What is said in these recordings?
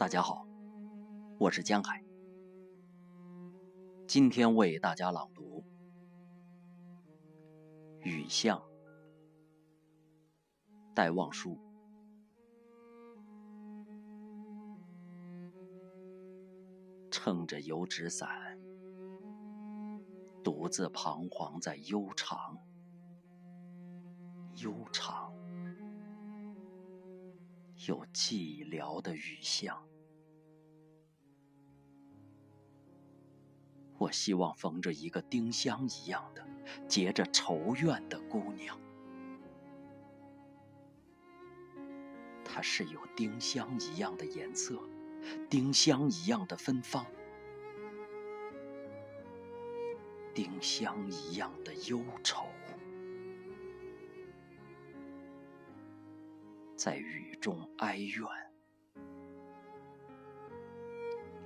大家好，我是江海，今天为大家朗读《雨巷》，戴望舒。撑着油纸伞，独自彷徨在悠长、悠长又寂寥的雨巷。我希望逢着一个丁香一样的、结着愁怨的姑娘。她是有丁香一样的颜色，丁香一样的芬芳，丁香一样的忧愁，在雨中哀怨，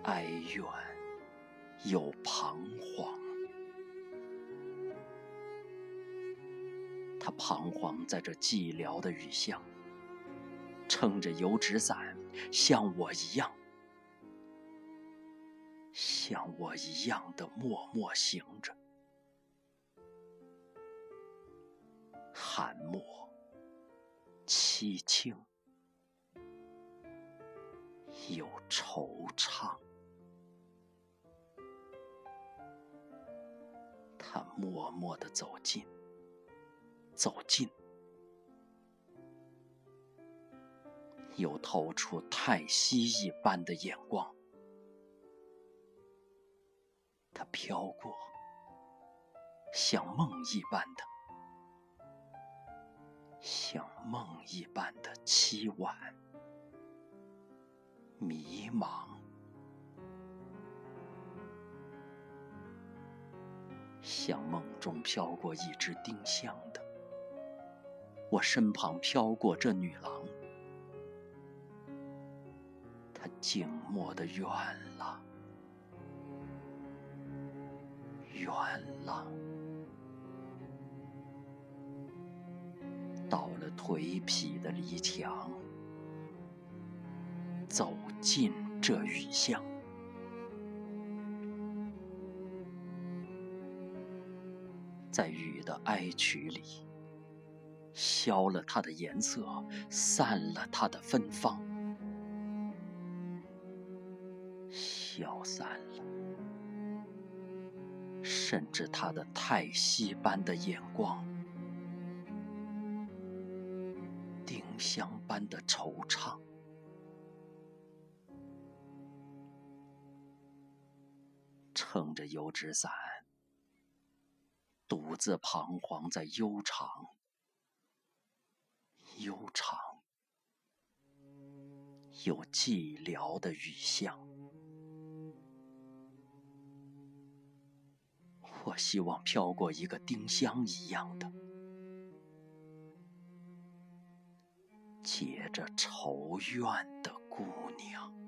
哀怨。有彷徨，他彷徨在这寂寥的雨巷，撑着油纸伞，像我一样，像我一样的默默行着，寒默凄清，又惆怅。他默默的走近，走近，又透出太息一般的眼光。他飘过，像梦一般的，像梦一般的凄婉、迷茫。像梦中飘过一只丁香的，我身旁飘过这女郎，她静默的远了，远了，到了颓圮的篱墙，走进这雨巷。在雨的哀曲里，消了它的颜色，散了它的芬芳，消散了，甚至它的太息般的眼光，丁香般的惆怅，撑着油纸伞。独自彷徨在悠长、悠长又寂寥的雨巷。我希望飘过一个丁香一样的、结着愁怨的姑娘。